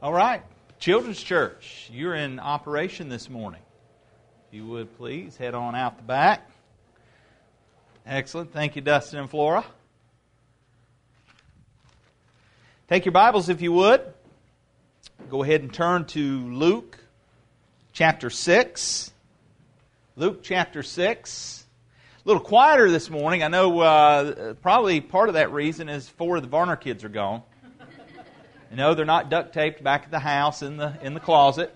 All right, Children's Church, you're in operation this morning. If you would please head on out the back. Excellent. Thank you, Dustin and Flora. Take your Bibles if you would. Go ahead and turn to Luke chapter 6. Luke chapter 6. A little quieter this morning. I know uh, probably part of that reason is four of the Varner kids are gone. Know, they're not duct taped back at the house in the, in the closet.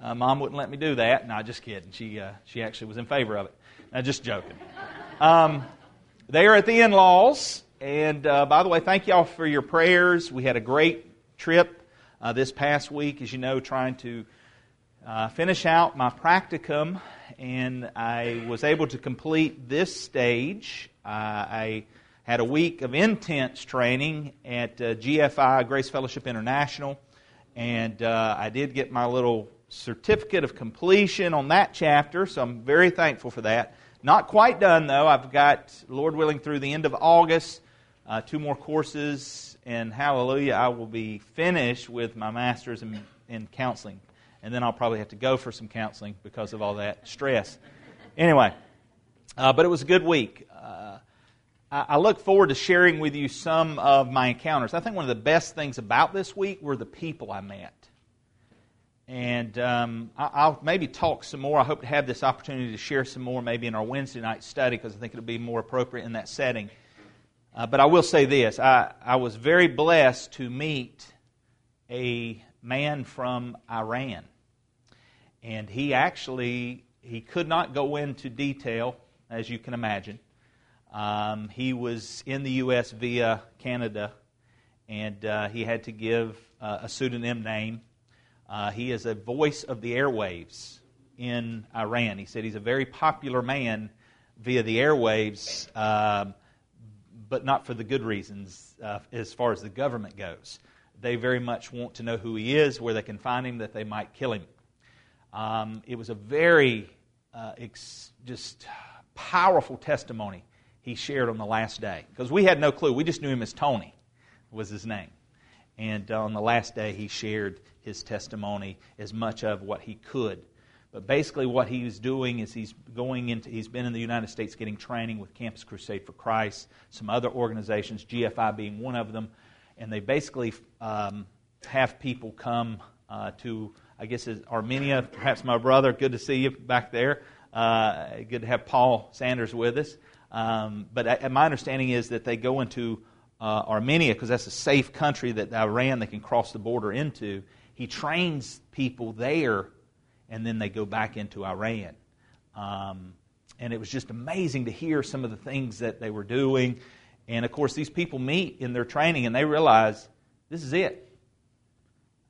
Uh, Mom wouldn't let me do that. No, just kidding. She, uh, she actually was in favor of it. No, just joking. Um, they are at the in laws. And uh, by the way, thank y'all for your prayers. We had a great trip uh, this past week, as you know, trying to uh, finish out my practicum. And I was able to complete this stage. Uh, I had a week of intense training at uh, GFI, Grace Fellowship International, and uh, I did get my little certificate of completion on that chapter, so I'm very thankful for that. Not quite done, though. I've got, Lord willing, through the end of August, uh, two more courses, and hallelujah, I will be finished with my master's in, in counseling. And then I'll probably have to go for some counseling because of all that stress. Anyway, uh, but it was a good week. Uh, I look forward to sharing with you some of my encounters. I think one of the best things about this week were the people I met. And um, I'll maybe talk some more. I hope to have this opportunity to share some more maybe in our Wednesday night study because I think it'll be more appropriate in that setting. Uh, but I will say this I, I was very blessed to meet a man from Iran. And he actually he could not go into detail, as you can imagine. Um, he was in the U.S. via Canada, and uh, he had to give uh, a pseudonym name. Uh, he is a voice of the airwaves in Iran. He said he's a very popular man via the airwaves, um, but not for the good reasons uh, as far as the government goes. They very much want to know who he is, where they can find him, that they might kill him. Um, it was a very uh, ex- just powerful testimony he shared on the last day. Because we had no clue. We just knew him as Tony, was his name. And on the last day, he shared his testimony as much of what he could. But basically, what he he's doing is he's going into, he's been in the United States getting training with Campus Crusade for Christ, some other organizations, GFI being one of them. And they basically um, have people come uh, to, I guess, Armenia. Perhaps my brother, good to see you back there. Uh, good to have Paul Sanders with us. Um, but I, my understanding is that they go into uh, Armenia because that's a safe country that Iran they can cross the border into. He trains people there, and then they go back into Iran. Um, and it was just amazing to hear some of the things that they were doing. And of course, these people meet in their training and they realize this is it.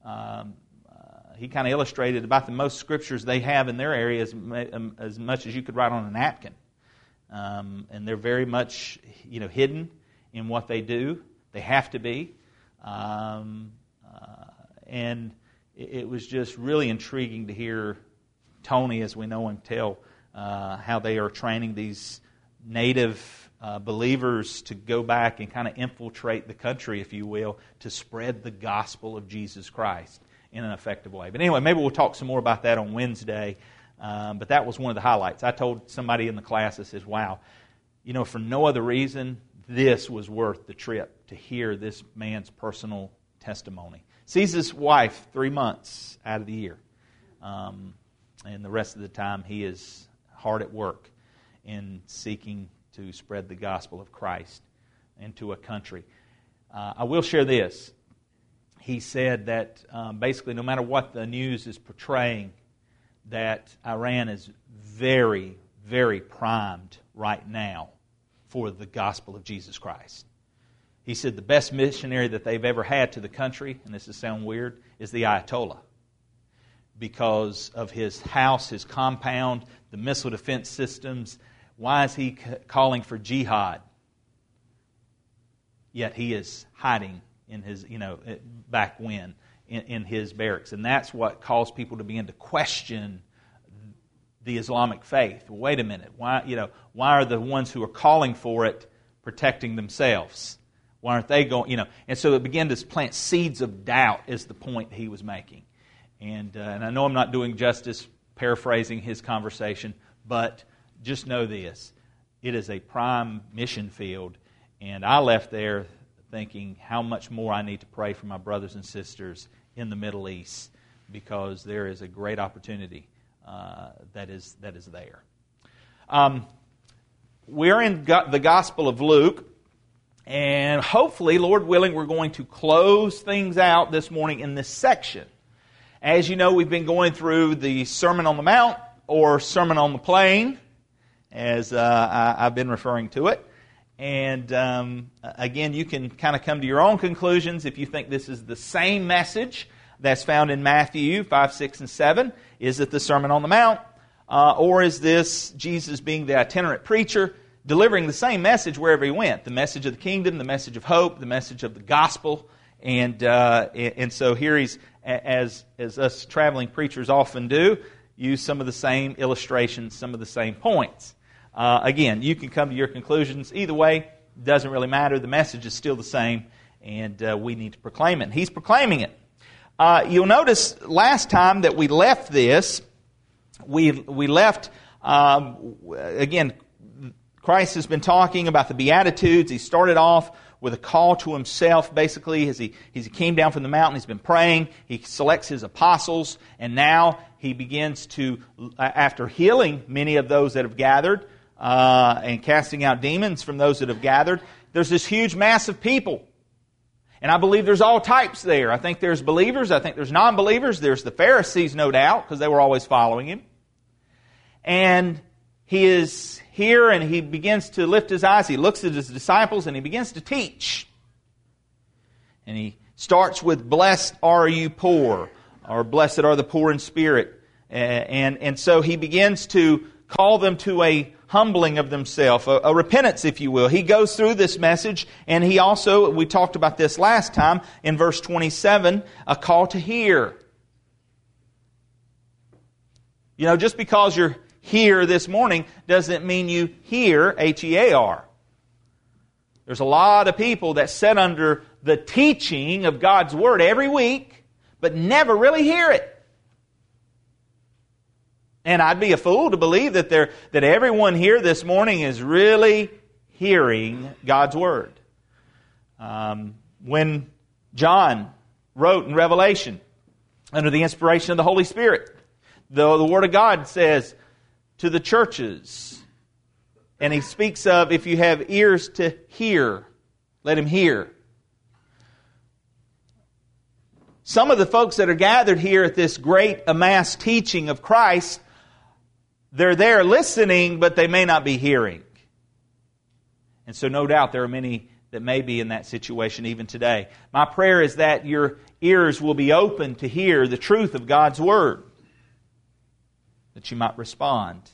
Um, uh, he kind of illustrated about the most scriptures they have in their area as, um, as much as you could write on a napkin um, and they're very much you know hidden in what they do. They have to be, um, uh, and it, it, was just really intriguing to hear Tony, as we know him, tell uh, how they are training these native uh, believers to go back and kind of infiltrate the country, if you will, to spread the gospel of Jesus Christ in an effective way. But anyway, maybe we'll talk some more about that on Wednesday. Um, but that was one of the highlights. I told somebody in the class, I says, wow, you know, for no other reason, this was worth the trip to hear this man's personal testimony. Sees his wife three months out of the year. Um, and the rest of the time, he is hard at work in seeking to spread the gospel of Christ into a country. Uh, I will share this. He said that um, basically, no matter what the news is portraying, that Iran is very, very primed right now for the gospel of Jesus Christ. He said the best missionary that they've ever had to the country, and this is sound weird, is the Ayatollah. Because of his house, his compound, the missile defense systems. Why is he calling for jihad? Yet he is hiding in his, you know, eh, back when in, in his barracks. And that's what caused people to begin to question the Islamic faith. Wait a minute. Why, you know, why are the ones who are calling for it protecting themselves? Why aren't they going? You know, and so it began to plant seeds of doubt. Is the point he was making, and uh, and I know I'm not doing justice paraphrasing his conversation, but just know this: it is a prime mission field, and I left there thinking how much more I need to pray for my brothers and sisters in the Middle East because there is a great opportunity uh, that is that is there. Um, we're in the Gospel of Luke, and hopefully, Lord willing, we're going to close things out this morning in this section. As you know, we've been going through the Sermon on the Mount or Sermon on the Plain, as uh, I, have been referring to it. And um, again, you can kind of come to your own conclusions if you think this is the same message that's found in Matthew 5, 6, and 7. Is it the Sermon on the Mount? Uh, or is this Jesus being the itinerant preacher, delivering the same message wherever he went? The message of the kingdom, the message of hope, the message of the gospel. And, uh, and so here he's, as, as us traveling preachers often do, use some of the same illustrations, some of the same points. Uh, again, you can come to your conclusions either way. Doesn't really matter. The message is still the same, and uh, we need to proclaim it. He's proclaiming it. Uh, you'll notice last time that we left this, we, we left, um, again, Christ has been talking about the Beatitudes. He started off with a call to himself, basically, as he, as he came down from the mountain. He's been praying. He selects his apostles, and now he begins to, after healing many of those that have gathered uh, and casting out demons from those that have gathered, there's this huge mass of people. And I believe there's all types there. I think there's believers. I think there's non believers. There's the Pharisees, no doubt, because they were always following him. And he is here and he begins to lift his eyes. He looks at his disciples and he begins to teach. And he starts with, Blessed are you poor, or Blessed are the poor in spirit. And, and so he begins to call them to a humbling of themselves, a, a, repentance, if you will. He goes through this message, and he also, we talked about this last time in verse 27, a call to hear. You know, just because you're here this morning doesn't mean you hear, H E A R. There's a lot of people that sit under the teaching of God's Word every week, but never really hear it. And I'd be a fool to believe that, there, that everyone here this morning is really hearing God's Word. Um, when John wrote in Revelation, under the inspiration of the Holy Spirit, the, the Word of God says, to the churches. And he speaks of if you have ears to hear, let him hear. Some of the folks that are gathered here at this great amassed teaching of Christ, they're there listening, but they may not be hearing. And so, no doubt, there are many that may be in that situation even today. My prayer is that your ears will be open to hear the truth of God's Word that you might respond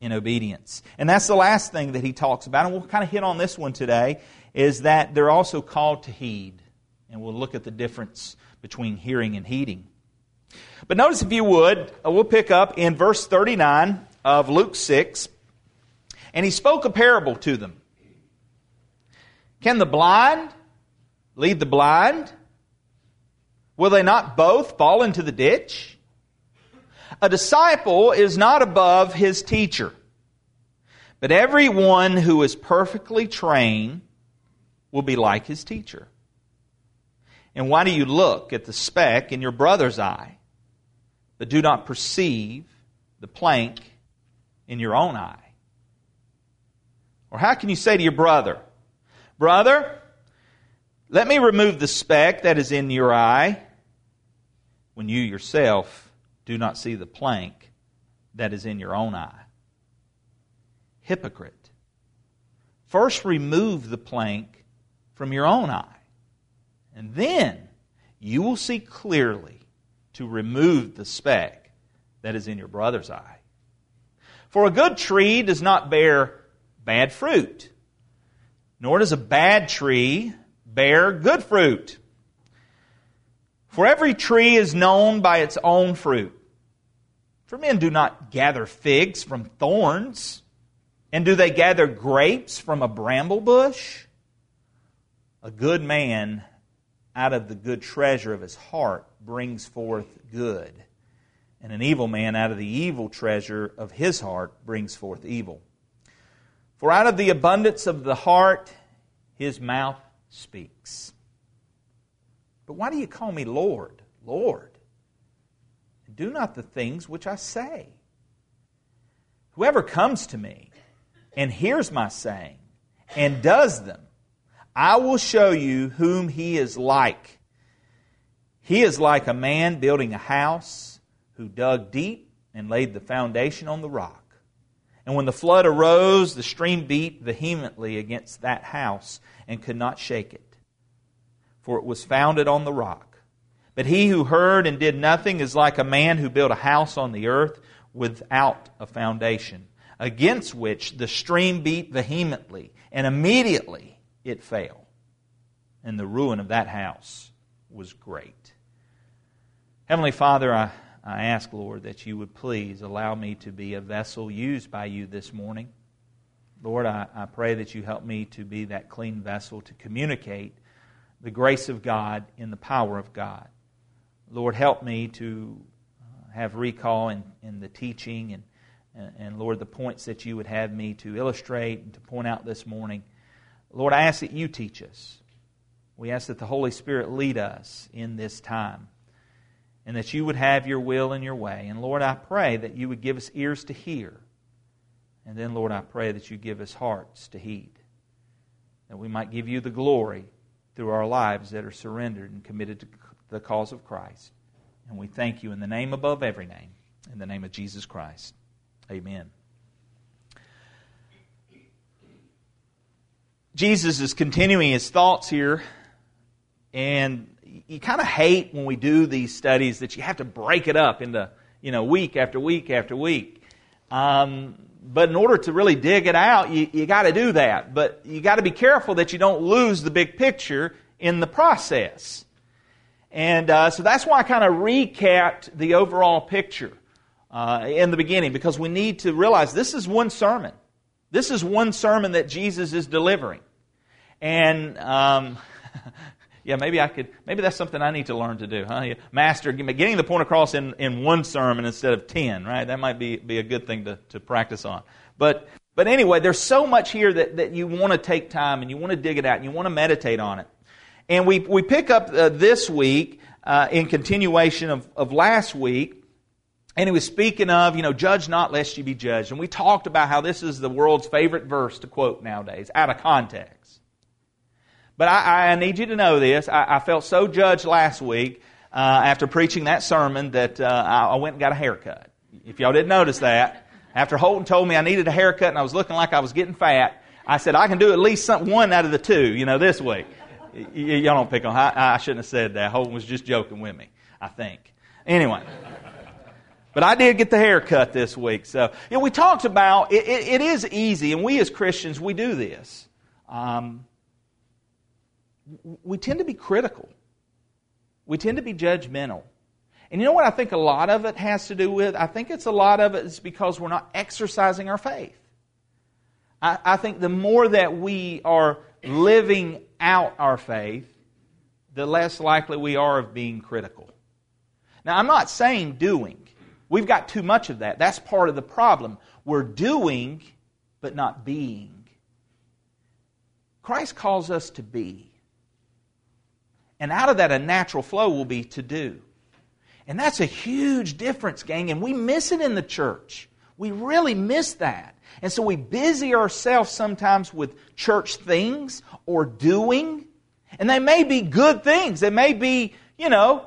in obedience. And that's the last thing that he talks about, and we'll kind of hit on this one today, is that they're also called to heed. And we'll look at the difference between hearing and heeding. But notice, if you would, uh, we'll pick up in verse 39 of Luke 6. And he spoke a parable to them. Can the blind lead the blind? Will they not both fall into the ditch? A disciple is not above his teacher, but everyone who is perfectly trained will be like his teacher. And why do you look at the speck in your brother's eye, but do not perceive the plank in your own eye? Or how can you say to your brother, Brother, let me remove the speck that is in your eye, when you yourself do not see the plank that is in your own eye. Hypocrite. First remove the plank from your own eye, and then you will see clearly to remove the speck that is in your brother's eye. For a good tree does not bear bad fruit, nor does a bad tree bear good fruit. For every tree is known by its own fruit. For men do not gather figs from thorns, and do they gather grapes from a bramble bush? A good man out of the good treasure of his heart brings forth good, and an evil man out of the evil treasure of his heart brings forth evil. For out of the abundance of the heart his mouth speaks. But why do you call me Lord, Lord? Do not the things which I say. Whoever comes to me and hears my saying and does them, I will show you whom he is like. He is like a man building a house who dug deep and laid the foundation on the rock. And when the flood arose, the stream beat vehemently against that house and could not shake it, for it was founded on the rock. But he who heard and did nothing is like a man who built a house on the earth without a foundation, against which the stream beat vehemently, and immediately it fell. And the ruin of that house was great. Heavenly Father, I, I ask, Lord, that you would please allow me to be a vessel used by you this morning. Lord, I, I pray that you help me to be that clean vessel to communicate the grace of God in the power of God. Lord, help me to uh, have recall in, in the teaching and, and, and, Lord, the points that you would have me to illustrate and to point out this morning. Lord, I ask that you teach us. We ask that the Holy Spirit lead us in this time and that you would have your will and your way. And Lord, I pray that you would give us ears to hear. And then, Lord, I pray that you give us hearts to heed. That we might give you the glory through our lives that are surrendered and committed to the cause of Christ. And we thank you in the name above every name, in the name of Jesus Christ. Amen. Jesus is continuing his thoughts here, and you kind of hate when we do these studies that you have to break it up into you know week after week after week. Um, but in order to really dig it out, you, you got to do that. But you got to be careful that you don't lose the big picture in the process. And uh, so that's why I kind of recapped the overall picture uh, in the beginning because we need to realize this is one sermon. This is one sermon that Jesus is delivering. And um, yeah, maybe I could, maybe that's something I need to learn to do, huh? Master, getting the point across in, in one sermon instead of ten, right? That might be, be a good thing to, to practice on. But, but anyway, there's so much here that, that you want to take time and you want to dig it out and you want to meditate on it. And we, we pick up uh, this week uh, in continuation of, of last week. And he was speaking of, you know, judge not lest you be judged. And we talked about how this is the world's favorite verse to quote nowadays, out of context. But I, I need you to know this. I, I felt so judged last week uh, after preaching that sermon that uh, I, went and got a haircut. If y'all didn't notice that, after Holton told me I needed a haircut and I was looking like I was getting fat, I said I can do at least some, one out of the two, you know, this week. Y- y'all don't pick on. I, I shouldn't have said that. Holton was just joking with me, I think. Anyway. But I did get the haircut this week. So, you know, we talked about it, it, it is easy, and we as Christians, we do this. Um, we tend to be critical. We tend to be judgmental. And you know what I think a lot of it has to do with? I think it's a lot of it is because we're not exercising our faith. I, I think the more that we are living out our faith, the less likely we are of being critical. Now, I'm not saying doing. We've got too much of that. That's part of the problem. We're doing, but not being. Christ calls us to be. And out of that, a natural flow will be to do. And that's a huge difference, gang, and we miss it in the church. We really miss that. And so we busy ourselves sometimes with church things or doing. And they may be good things. They may be, you know,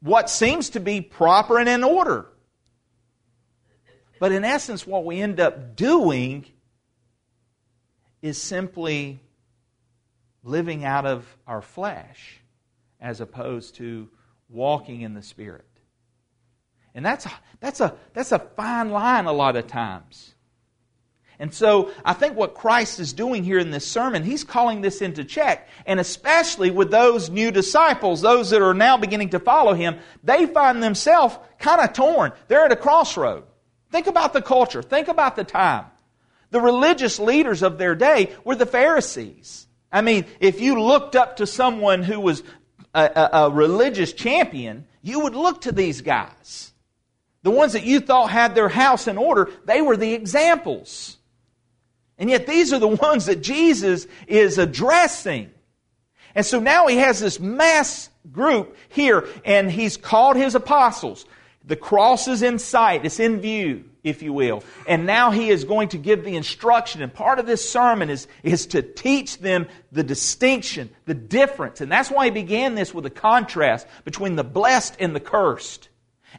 what seems to be proper and in order. But in essence, what we end up doing is simply living out of our flesh as opposed to walking in the Spirit. And that's a, that's, a, that's a fine line a lot of times. And so I think what Christ is doing here in this sermon, he's calling this into check. And especially with those new disciples, those that are now beginning to follow him, they find themselves kind of torn. They're at a crossroad. Think about the culture. Think about the time. The religious leaders of their day were the Pharisees. I mean, if you looked up to someone who was a, a, a religious champion, you would look to these guys. The ones that you thought had their house in order, they were the examples. And yet these are the ones that Jesus is addressing. And so now he has this mass group here, and he's called his apostles. The cross is in sight, it's in view, if you will. And now he is going to give the instruction. And part of this sermon is, is to teach them the distinction, the difference. And that's why he began this with a contrast between the blessed and the cursed.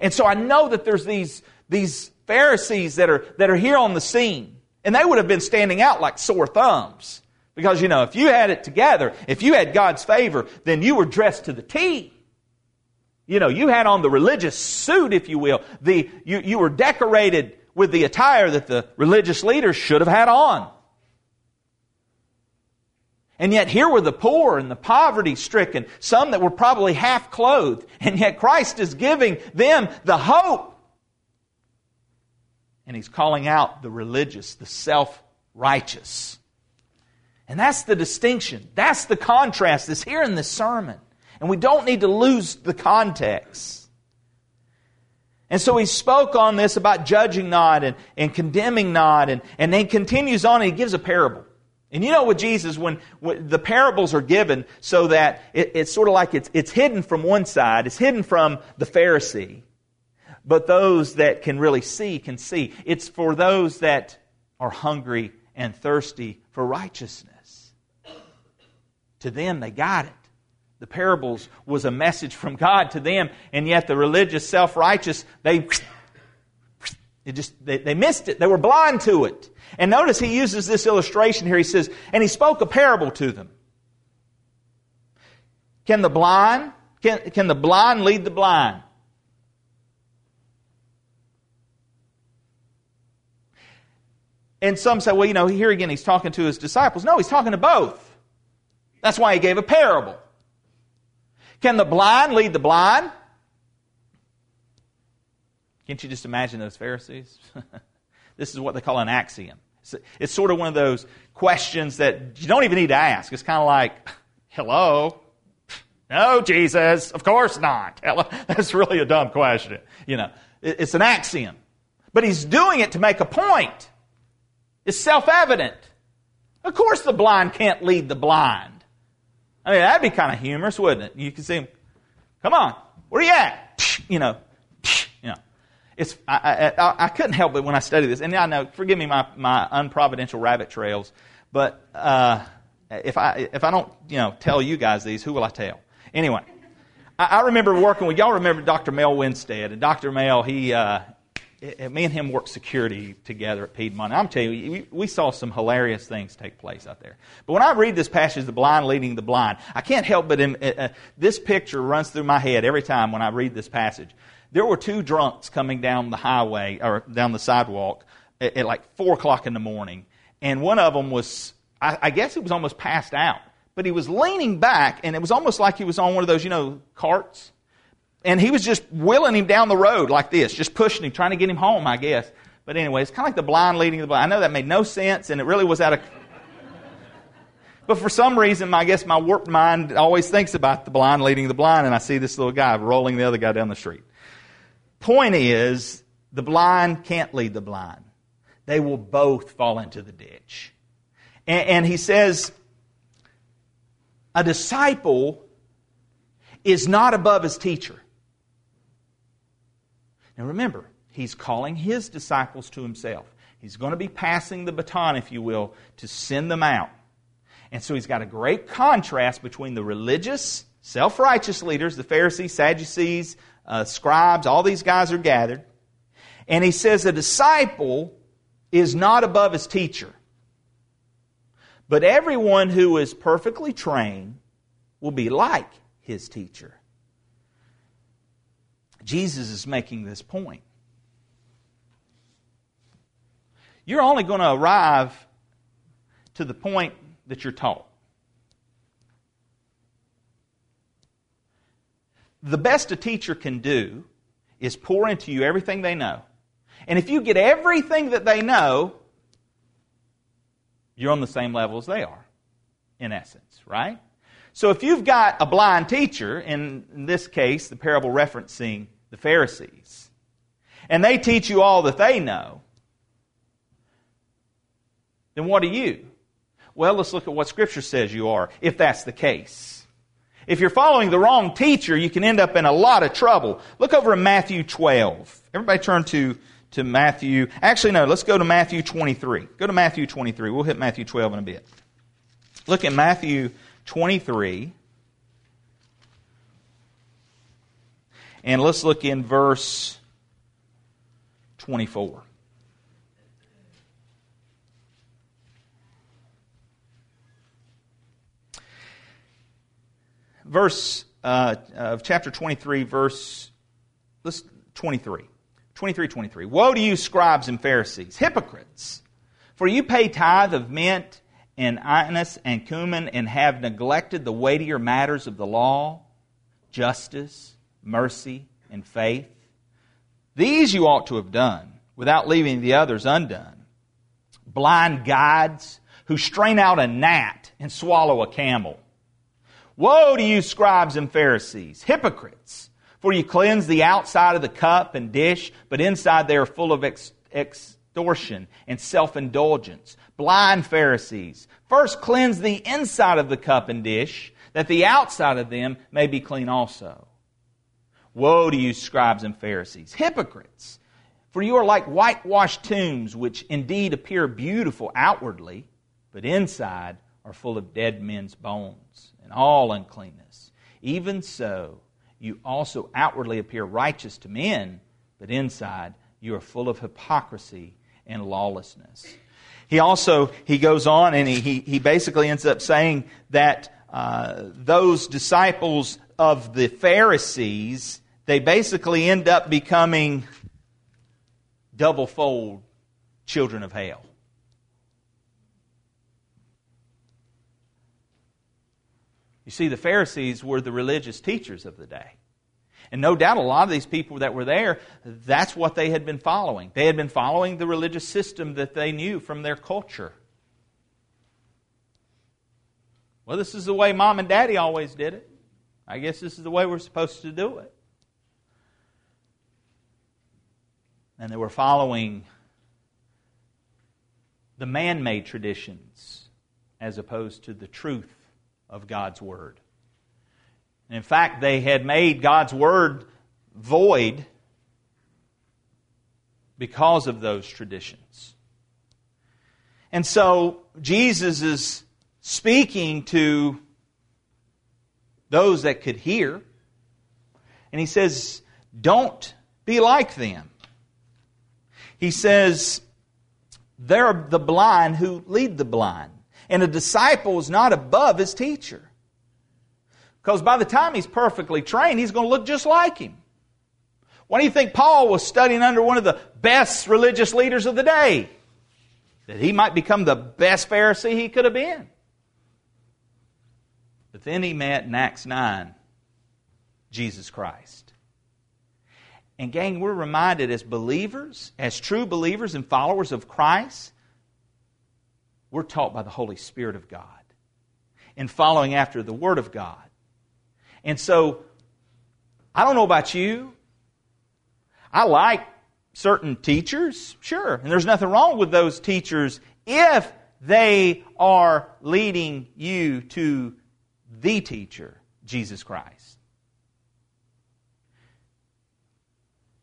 And so I know that there's these, these Pharisees that are, that are here on the scene. And they would have been standing out like sore thumbs. Because, you know, if you had it together, if you had God's favor, then you were dressed to the T. You know, you had on the religious suit, if you will. The, you, you were decorated with the attire that the religious leaders should have had on. And yet here were the poor and the poverty stricken, some that were probably half clothed. And yet Christ is giving them the hope. And he's calling out the religious, the self righteous. And that's the distinction. That's the contrast that's here in this sermon. And we don't need to lose the context. And so he spoke on this about judging not and, and condemning not, and, and then continues on and he gives a parable. And you know with Jesus, when, when the parables are given so that it, it's sort of like it's, it's hidden from one side, it's hidden from the Pharisee, but those that can really see can see. It's for those that are hungry and thirsty for righteousness. To them, they got it. The parables was a message from God to them, and yet the religious, self righteous, they, they just they, they missed it. They were blind to it. And notice he uses this illustration here. He says, and he spoke a parable to them. Can the blind can, can the blind lead the blind? And some say, well, you know, here again he's talking to his disciples. No, he's talking to both. That's why he gave a parable. Can the blind lead the blind? Can't you just imagine those Pharisees? this is what they call an axiom. It's, it's, sort of one of those questions that you don't even need to ask. It's kind of like, hello? No, Jesus, of course not. That's really a dumb question. You know, it's an axiom. But he's doing it to make a point. It's self evident. Of course, the blind can't lead the blind. I mean, that'd be kind of humorous, wouldn't it? You could see him, come on, where are you at? You know, you know. It's, I, I, I couldn't help it when I studied this. And I know, forgive me my, my unprovidential rabbit trails, but uh, if, I, if I don't, you know, tell you guys these, who will I tell? Anyway, I, I remember working with, y'all remember Dr. Mel Winstead. And Dr. Mel, he, uh, me and him worked security together at Piedmont. I'm telling you, we, saw some hilarious things take place out there. But when I read this passage, the blind leading the blind, I can't help but in, uh, uh, this picture runs through my head every time when I read this passage. There were two drunks coming down the highway or down the sidewalk at, at like four o'clock in the morning, and one of them was, I, I guess, he was almost passed out, but he was leaning back, and it was almost like he was on one of those, you know, carts and he was just wheeling him down the road like this, just pushing him, trying to get him home, I guess. But anyway, it's kind of like the blind leading the blind. I know that made no sense, and it really was out of. But for some reason, I guess my warped mind always thinks about the blind leading the blind, and I see this little guy rolling the other guy down the street. Point is, the blind can't lead the blind. They will both fall into the ditch. And, and he says, a disciple is not above his teacher. Now remember, he's calling his disciples to himself. He's going to be passing the baton, if you will, to send them out. And so he's got a great contrast between the religious, self righteous leaders, the Pharisees, Sadducees, uh, scribes, all these guys are gathered. And he says a disciple is not above his teacher. But everyone who is perfectly trained will be like his teacher. Jesus is making this point. You're only going to arrive to the point that you're taught. The best a teacher can do is pour into you everything they know. And if you get everything that they know, you're on the same level as they are. in essence, right? So if you've got a blind teacher, in, this case, the parable referencing the Pharisees, and they teach you all that they know, then what are you? Well, let's look at what Scripture says you are, if that's the case. If you're following the wrong teacher, you can end up in a lot of trouble. Look over in Matthew 12. Everybody turn to, to Matthew. Actually, no, let's go to Matthew 23. Go to Matthew 23. We'll hit Matthew 12 in a bit. Look at Matthew 23. And let's look in verse 24. verse uh, of chapter 23, verse let's 23. 23, 23. Woe to you, scribes and Pharisees, hypocrites! For you pay tithe of mint and anise and cumin and have neglected the weightier matters of the law, justice, mercy, and faith. These you ought to have done without leaving the others undone. Blind guides who strain out a gnat and swallow a camel Woe to you, scribes and Pharisees, hypocrites! For you cleanse the outside of the cup and dish, but inside they are full of ex- extortion and self indulgence. Blind Pharisees, first cleanse the inside of the cup and dish, that the outside of them may be clean also. Woe to you, scribes and Pharisees, hypocrites! For you are like whitewashed tombs, which indeed appear beautiful outwardly, but inside are full of dead men's bones and all uncleanness. Even so, you also outwardly appear righteous to men, but inside you are full of hypocrisy and lawlessness. He also he goes on and he, he, basically ends up saying that uh, those disciples of the Pharisees they basically end up becoming double fold children of hell. You see, the Pharisees were the religious teachers of the day. And no doubt a lot of these people that were there, that's what they had been following. They had been following the religious system that they knew from their culture. Well, this is the way mom and daddy always did it. I guess this is the way we're supposed to do it. And they were following the man made traditions as opposed to the truth of God's Word. And in fact, they had made God's Word void because of those traditions. And so Jesus is speaking to those that could hear, and he says, Don't be like them. He says, They're the blind who lead the blind. And a disciple is not above his teacher. Because by the time he's perfectly trained, he's going to look just like him. Why do you think Paul was studying under one of the best religious leaders of the day? That he might become the best Pharisee he could have been. But then he met in Acts 9 Jesus Christ. And, gang, we're reminded as believers, as true believers and followers of Christ, we're taught by the Holy Spirit of God in following after the Word of God. And so, I don't know about you. I like certain teachers, sure, and there's nothing wrong with those teachers if they are leading you to the teacher, Jesus Christ.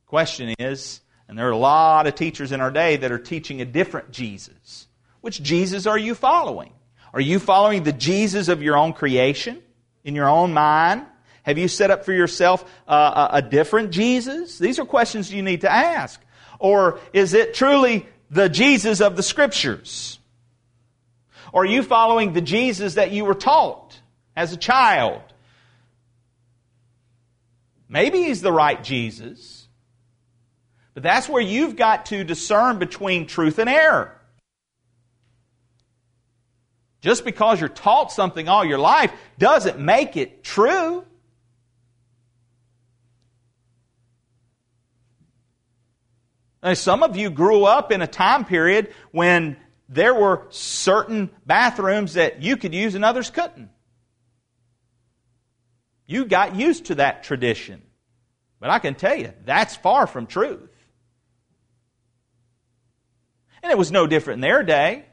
Question is, and there are a lot of teachers in our day that are teaching a different Jesus. Which Jesus are you following? Are you following the Jesus of your own creation, in your own mind? Have you set up for yourself uh, a different Jesus? These are questions you need to ask. Or is it truly the Jesus of the Scriptures? Or are you following the Jesus that you were taught as a child? Maybe he's the right Jesus, but that's where you've got to discern between truth and error. Just because you're taught something all your life doesn't make it true. Now, some of you grew up in a time period when there were certain bathrooms that you could use and others couldn't. You got used to that tradition. But I can tell you, that's far from truth. And it was no different in their day.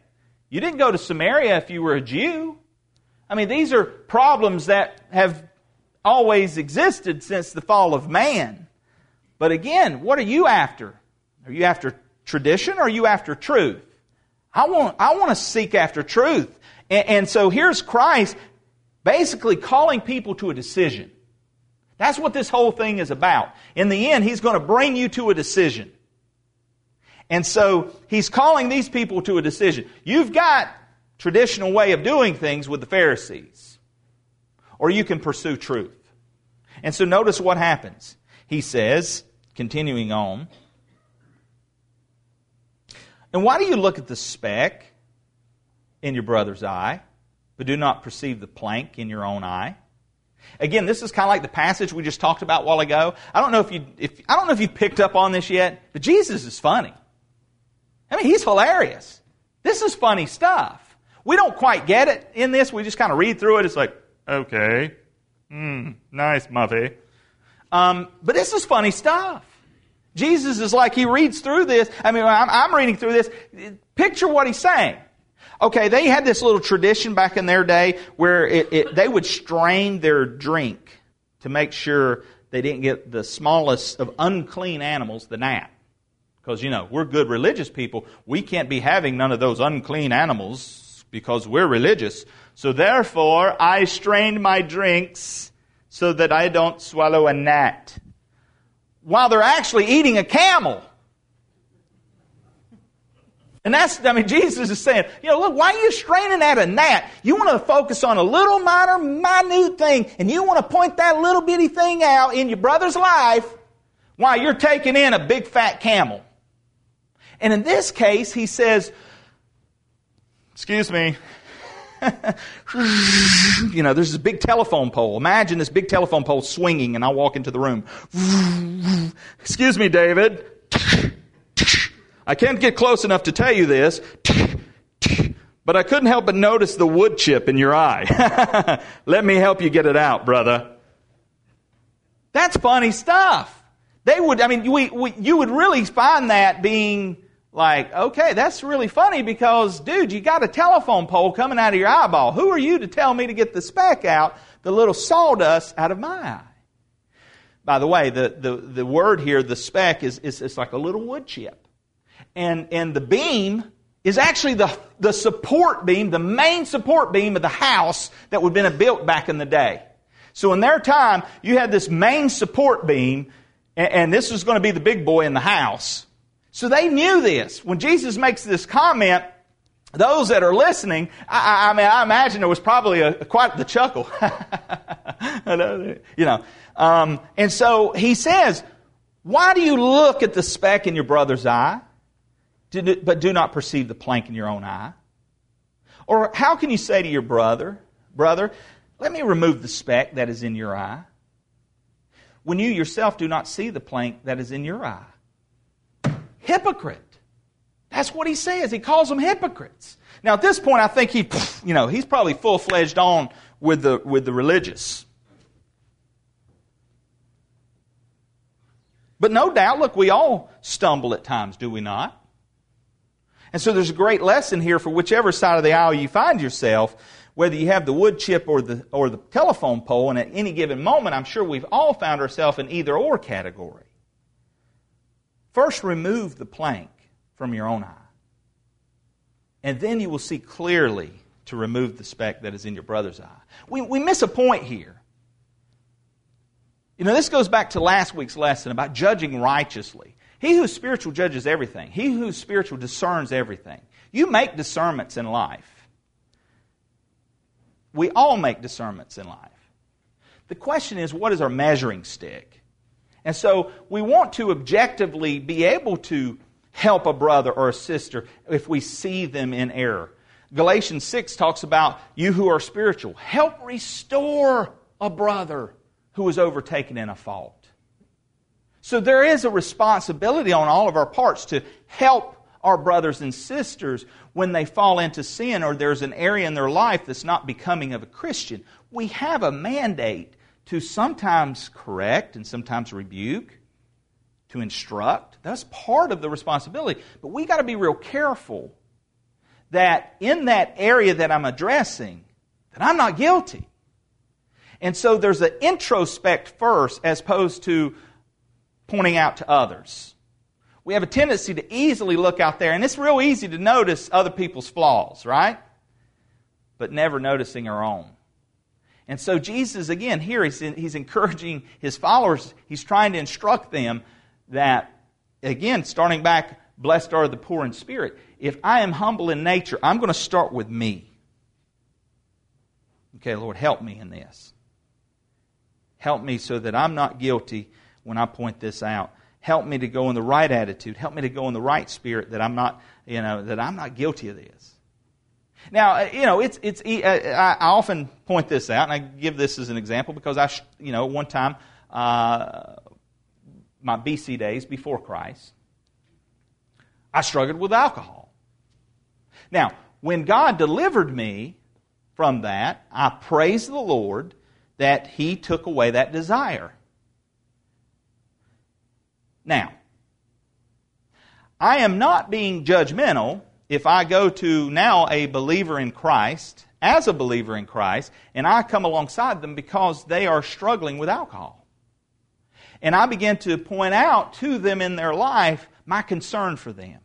You didn't go to Samaria if you were a Jew. I mean, these are problems that have always existed since the fall of man. But again, what are you after? Are you after tradition or are you after truth? I want, I want to seek after truth. And, and so here's Christ basically calling people to a decision. That's what this whole thing is about. In the end, he's going to bring you to a decision. And so he's calling these people to a decision. You've got traditional way of doing things with the Pharisees. Or you can pursue truth. And so notice what happens. He says, continuing on, and why do you look at the speck in your brother's eye, but do not perceive the plank in your own eye? Again, this is kind of like the passage we just talked about a while ago. I don't know if you if I don't know if you picked up on this yet, but Jesus is funny. I mean, he's hilarious. This is funny stuff. We don't quite get it in this. We just kind of read through it. It's like, okay, mm, nice, Muffy. Um, but this is funny stuff. Jesus is like, he reads through this. I mean, I'm, I'm reading through this. Picture what he's saying. Okay, they had this little tradition back in their day where it, it, they would strain their drink to make sure they didn't get the smallest of unclean animals, the gnat. Because, you know, we're good religious people. We can't be having none of those unclean animals because we're religious. So therefore, I strained my drinks so that I don't swallow a gnat. While they're actually eating a camel. And that's, I mean, Jesus is saying, you know, look, why are you straining at a gnat? You want to focus on a little minor, minute thing, and you want to point that little bitty thing out in your brother's life while you're taking in a big fat camel. And in this case, he says, Excuse me. you know, there's this big telephone pole. Imagine this big telephone pole swinging, and I walk into the room. Excuse me, David. I can't get close enough to tell you this, but I couldn't help but notice the wood chip in your eye. Let me help you get it out, brother. That's funny stuff. They would, I mean, we, we, you would really find that being like, okay, that's really funny because, dude, you got a telephone pole coming out of your eyeball. Who are you to tell me to get the speck out, the little sawdust out of my eye? By the way, the, the, the word here, the speck, is, is, is like a little wood chip. And, and the beam is actually the, the support beam, the main support beam of the house that would have been built back in the day. So in their time, you had this main support beam, and, and this was going to be the big boy in the house. So they knew this. When Jesus makes this comment, those that are listening, I, I mean, I imagine there was probably a, quite the chuckle. you know, um, and so he says, "Why do you look at the speck in your brother's eye, but do not perceive the plank in your own eye? Or how can you say to your brother, brother, let me remove the speck that is in your eye, when you yourself do not see the plank that is in your eye?" Hypocrite. That's what he says. He calls them hypocrites. Now, at this point, I think he, you know, he's probably full fledged on with the, with the religious. But no doubt, look, we all stumble at times, do we not? And so there's a great lesson here for whichever side of the aisle you find yourself, whether you have the wood chip or the, or the telephone pole, and at any given moment, I'm sure we've all found ourselves in either or category. First, remove the plank from your own eye. And then you will see clearly to remove the speck that is in your brother's eye. We, we miss a point here. You know, this goes back to last week's lesson about judging righteously. He who is spiritual judges everything. He who is spiritual discerns everything. You make discernments in life. We all make discernments in life. The question is, what is our measuring stick? And so we want to objectively be able to help a brother or a sister if we see them in error. Galatians 6 talks about you who are spiritual. Help restore a brother who is overtaken in a fault. So there is a responsibility on all of our parts to help our brothers and sisters when they fall into sin or there's an area in their life that's not becoming of a Christian. We have a mandate to sometimes correct and sometimes rebuke, to instruct. That's part of the responsibility. But we got to be real careful that in that area that I'm addressing, that I'm not guilty. And so there's an introspect first as opposed to pointing out to others. We have a tendency to easily look out there, and it's real easy to notice other people's flaws, right? But never noticing our own. And so Jesus, again, here he's, he's encouraging his followers, he's trying to instruct them that, again, starting back, blessed are the poor in spirit. If I am humble in nature, I'm going to start with me. Okay, Lord, help me in this. Help me so that I'm not guilty when I point this out. Help me to go in the right attitude. Help me to go in the right spirit that I'm not, you know, that I'm not guilty of this. Now, uh, you know, it's, it's, uh, I often point this out, and I give this as an example because I, you know, one time, uh, my BC days before Christ, I struggled with alcohol. Now, when God delivered me from that, I praise the Lord that He took away that desire. Now, I am not being judgmental if I go to now a believer in Christ, as a believer in Christ, and I come alongside them because they are struggling with alcohol. And I begin to point out to them in their life my concern for them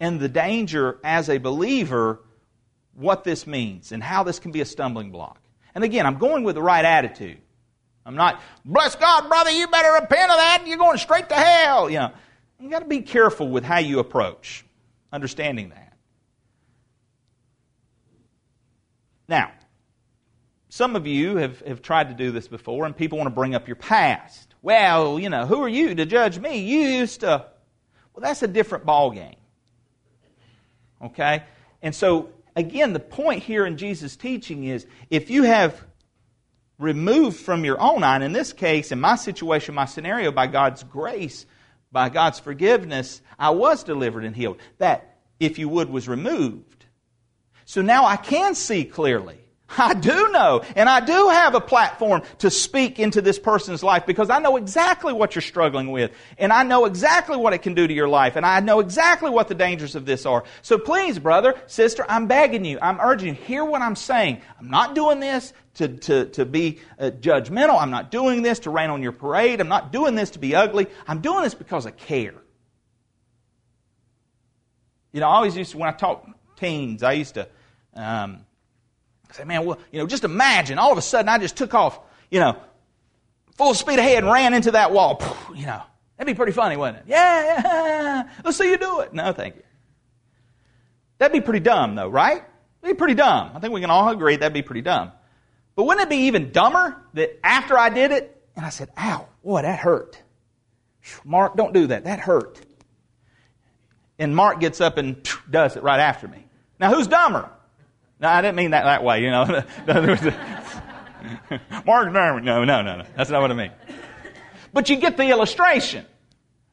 and the danger as a believer, what this means and how this can be a stumbling block. And again, I'm going with the right attitude. I'm not, bless God, brother, you better repent of that, and you're going straight to hell. You know, you got to be careful with how you approach understanding that. Now, some of you have, have tried to do this before, and people want to bring up your past. Well, you know, who are you to judge me? You used to. Well, that's a different ball game. Okay? And so, again, the point here in Jesus' teaching is if you have removed from your own eye, and in this case, in my situation, my scenario, by God's grace, by God's forgiveness, I was delivered and healed. That, if you would, was removed. So now I can see clearly. I do know, and I do have a platform to speak into this person's life because I know exactly what you're struggling with, and I know exactly what it can do to your life, and I know exactly what the dangers of this are. So please, brother, sister, I'm begging you, I'm urging you, hear what I'm saying. I'm not doing this to, to, to be uh, judgmental. I'm not doing this to rain on your parade. I'm not doing this to be ugly. I'm doing this because I care. You know, I always used to, when I taught teens, I used to. Um, say, man, well, you know, just imagine all of a sudden I just took off, you know, full speed ahead and ran into that wall. You know, that'd be pretty funny, wouldn't it? Yeah, yeah, let's see you do it. No, thank you. That'd be pretty dumb, though, right? It'd be pretty dumb. I think we can all agree that'd be pretty dumb. But wouldn't it be even dumber that after I did it, and I said, ow, boy, that hurt. Mark, don't do that. That hurt. And Mark gets up and does it right after me. Now, who's dumber? No, I didn't mean that that way, you know. Mark Darwin. No, no, no, no. That's not what I mean. But you get the illustration.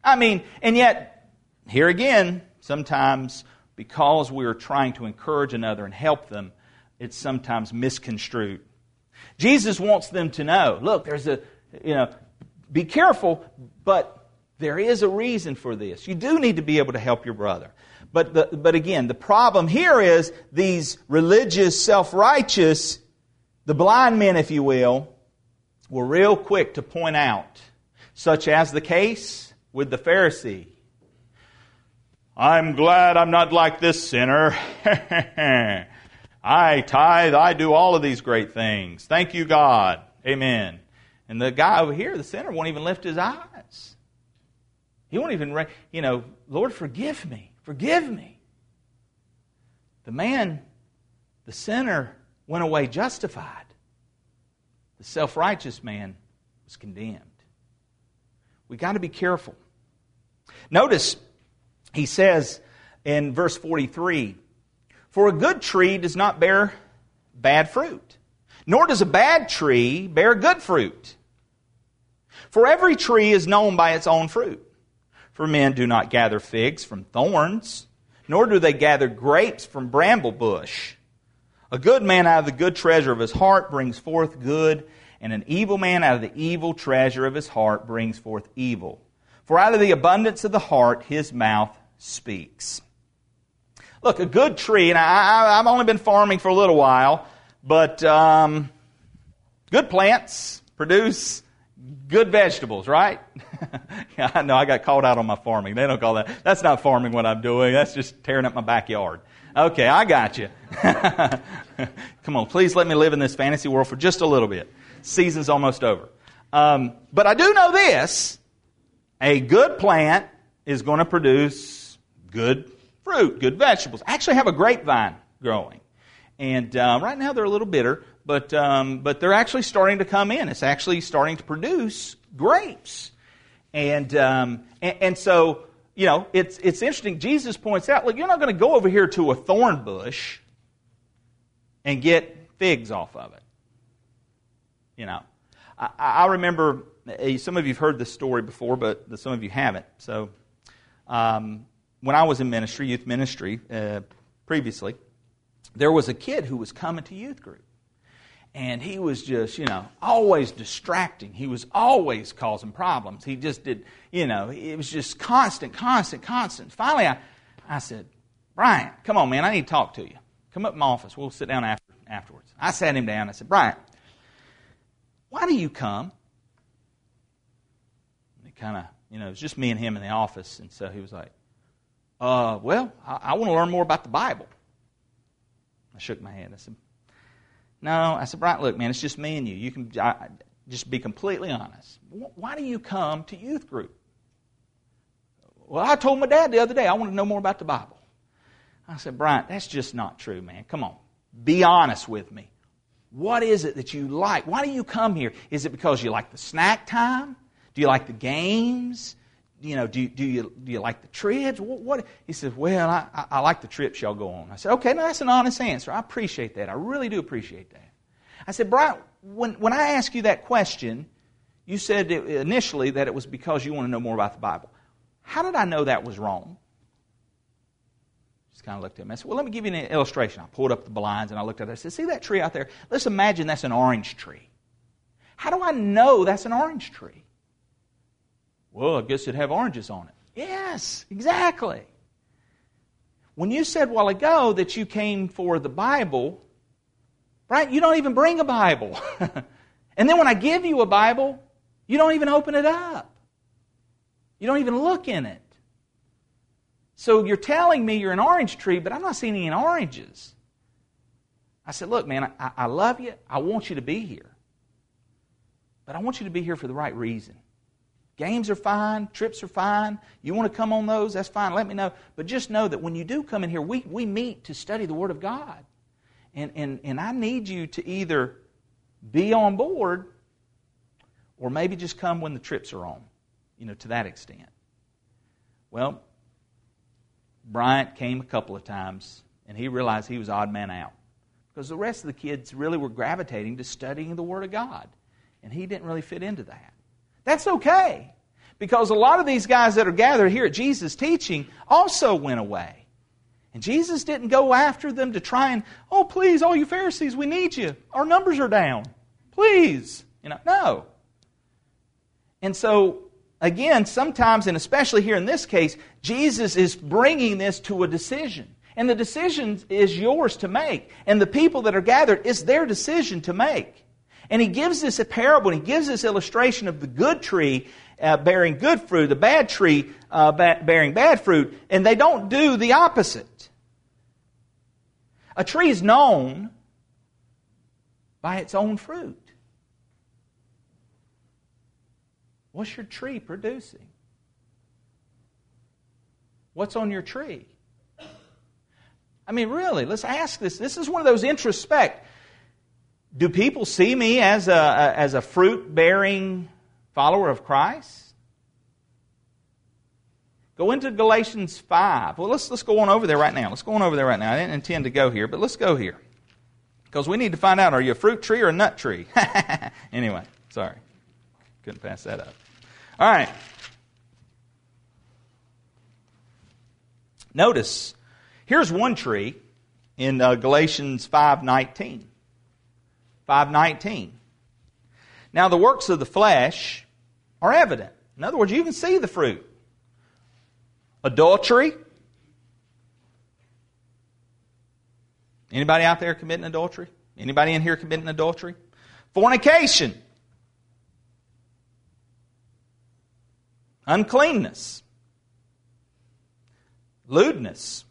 I mean, and yet, here again, sometimes because we are trying to encourage another and help them, it's sometimes misconstrued. Jesus wants them to know look, there's a, you know, be careful, but there is a reason for this. You do need to be able to help your brother. But, the, but again, the problem here is these religious, self righteous, the blind men, if you will, were real quick to point out, such as the case with the Pharisee. I'm glad I'm not like this sinner. I tithe, I do all of these great things. Thank you, God. Amen. And the guy over here, the sinner, won't even lift his eyes. He won't even, you know, Lord, forgive me. Forgive me. The man, the sinner, went away justified. The self righteous man was condemned. we got to be careful. Notice he says in verse 43 For a good tree does not bear bad fruit, nor does a bad tree bear good fruit. For every tree is known by its own fruit. For men do not gather figs from thorns, nor do they gather grapes from bramble bush. A good man out of the good treasure of his heart brings forth good, and an evil man out of the evil treasure of his heart brings forth evil. For out of the abundance of the heart his mouth speaks. Look, a good tree, and I, have only been farming for a little while, but um, good plants produce good vegetables, right? yeah, I know I got called out on my farming. They don't call that. That's not farming what I'm doing. That's just tearing up my backyard. Okay, I got you. Come on, please let me live in this fantasy world for just a little bit. Season's almost over. Um, but I do know this a good plant is going to produce good fruit, good vegetables. I actually have a grapevine growing. And uh, right now they're a little bitter, but, um, but they're actually starting to come in. It's actually starting to produce grapes. And, um, and, and, so, you know, it's, it's interesting. Jesus points out, look, you're not going to go over here to a thorn bush and get figs off of it. You know, I, I remember, eh, some of you have heard this story before, but some of you haven't. So, um, when I was in ministry, youth ministry, uh, previously, there was a kid who was coming to youth group. And he was just, you know, always distracting. He was always causing problems. He just did, you know, it was just constant, constant, constant. Finally, I, I said, Brian, come on, man, I need to talk to you. Come up in my office. We'll sit down after, afterwards. I sat him down. I said, Brian, why do you come? And he kind of, you know, it was just me and him in the office. And so he was like, uh, well, I, I want to learn more about the Bible. I shook my head. I said, No. I said, Brian, look, man, it's just me and you. You can I, just be completely honest. Why do you come to youth group? Well, I told my dad the other day I want to know more about the Bible. I said, Brian, that's just not true, man. Come on. Be honest with me. What is it that you like? Why do you come here? Is it because you like the snack time? Do you like the games? You know, do, do, you, do you like the trips? What, what? He says, well, I, I, like the trips y'all go on. I said, okay, now that's an honest answer. I appreciate that. I really do appreciate that. I said, Brian, when, when I asked you that question, you said initially that it was because you want to know more about the Bible. How did I know that was wrong? Just kind of looked at him. I said, well, let me give you an illustration. I pulled up the blinds and I looked at it. I said, see that tree out there? Let's imagine that's an orange tree. How do I know that's an orange tree? Well, I guess it'd have oranges on it. Yes, exactly. When you said a while ago that you came for the Bible, right, you don't even bring a Bible. and then when I give you a Bible, you don't even open it up. You don't even look in it. So you're telling me you're an orange tree, but I'm not seeing any oranges. I said, Look, man, I, I love you. I want you to be here. But I want you to be here for the right reason. Games are fine, trips are fine. You want to come on those? That's fine. Let me know. But just know that when you do come in here, we, we meet to study the Word of God. And, and, and I need you to either be on board or maybe just come when the trips are on, you know, to that extent. Well, Brian came a couple of times and he realized he was odd man out because the rest of the kids really were gravitating to studying the Word of God. And he didn't really fit into that. That's okay. Because a lot of these guys that are gathered here at Jesus' teaching also went away. And Jesus didn't go after them to try and, oh, please, all you Pharisees, we need you. Our numbers are down. Please. You know, no. And so, again, sometimes, and especially here in this case, Jesus is bringing this to a decision. And the decision is yours to make. And the people that are gathered, it's their decision to make. And he gives this a parable, and he gives this illustration of the good tree uh, bearing good fruit, the bad tree uh, ba- bearing bad fruit, and they don't do the opposite. A tree is known by its own fruit. What's your tree producing? What's on your tree? I mean, really, let's ask this. This is one of those introspect. Do people see me as a, as a fruit bearing follower of Christ? Go into Galatians 5. Well, let's, let's go on over there right now. Let's go on over there right now. I didn't intend to go here, but let's go here. Because we need to find out are you a fruit tree or a nut tree? anyway, sorry. Couldn't pass that up. All right. Notice Here's one tree in uh, Galatians 5:19. 5:19. Now the works of the flesh are evident. In other words, you can see the fruit. Adultery. Anybody out there committing adultery? Anybody in here committing adultery? Fornication. Uncleanness. Lewdness.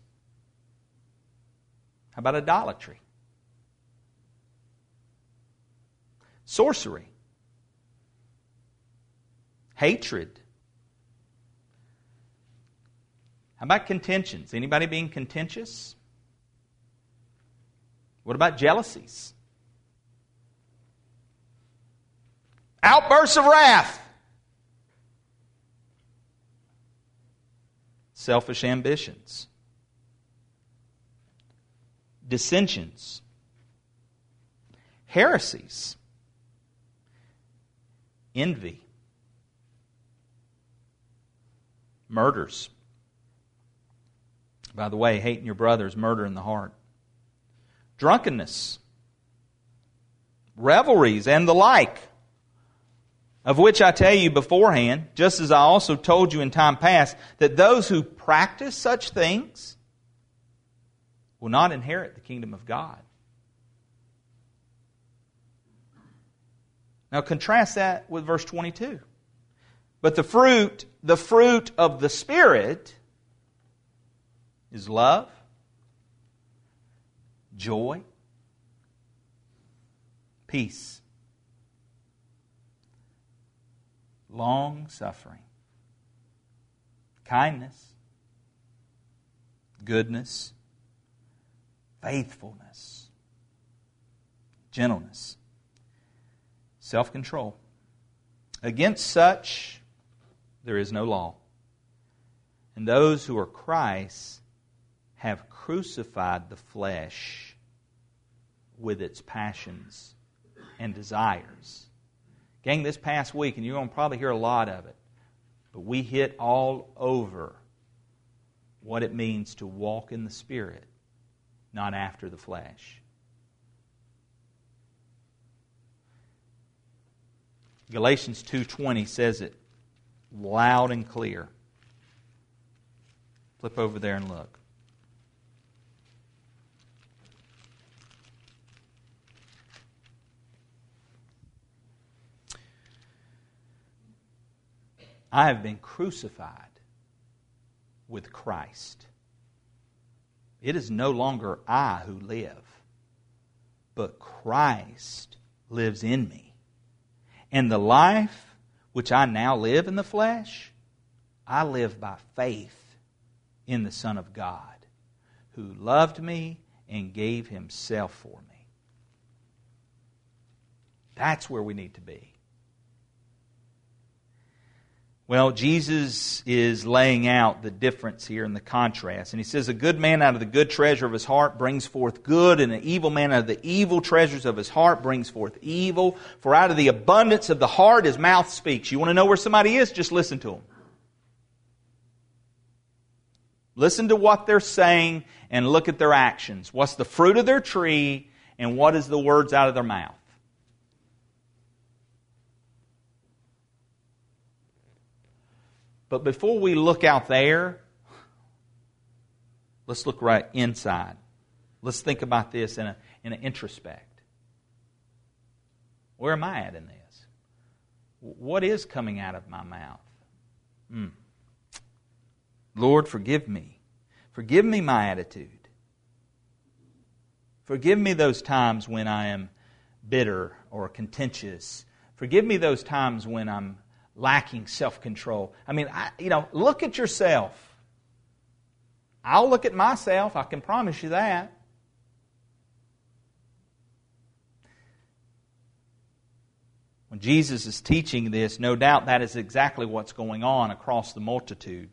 How about idolatry? Sorcery. Hatred. How about contentions? Anybody being contentious? What about jealousies? Outbursts of wrath. Selfish ambitions. Dissensions. Heresies. Envy. Murders. By the way, hating your brother is murder in the heart. Drunkenness. Revelries and the like. Of which I tell you beforehand, just as I also told you in time past, that those who practice such things will not inherit the kingdom of God. Now contrast that with verse 22. But the fruit, the fruit of the Spirit is love, joy, peace, long suffering, kindness, goodness, faithfulness, gentleness, self control. Against such there is no law. And those who are Christ have crucified the flesh with its passions and desires. Gang, this past week, and you're going to probably hear a lot of it, but we hit all over what it means to walk in the Spirit, not after the flesh. Galatians 2:20 says it loud and clear. Flip over there and look. I have been crucified with Christ. It is no longer I who live, but Christ lives in me. And the life which I now live in the flesh, I live by faith in the Son of God, who loved me and gave himself for me. That's where we need to be. Well, Jesus is laying out the difference here in the contrast. And he says, A good man out of the good treasure of his heart brings forth good, and an evil man out of the evil treasures of his heart brings forth evil. For out of the abundance of the heart his mouth speaks. You want to know where somebody is? Just listen to them. Listen to what they're saying and look at their actions. What's the fruit of their tree, and what is the words out of their mouth? But before we look out there, let's look right inside. Let's think about this in, a, in an introspect. Where am I at in this? What is coming out of my mouth? Hmm. Lord, forgive me. Forgive me my attitude. Forgive me those times when I am bitter or contentious. Forgive me those times when I'm lacking self control. I mean, I, you know, look at yourself. I'll look at myself, I can promise you that. When Jesus is teaching this, no doubt that is exactly what's going on across the multitude.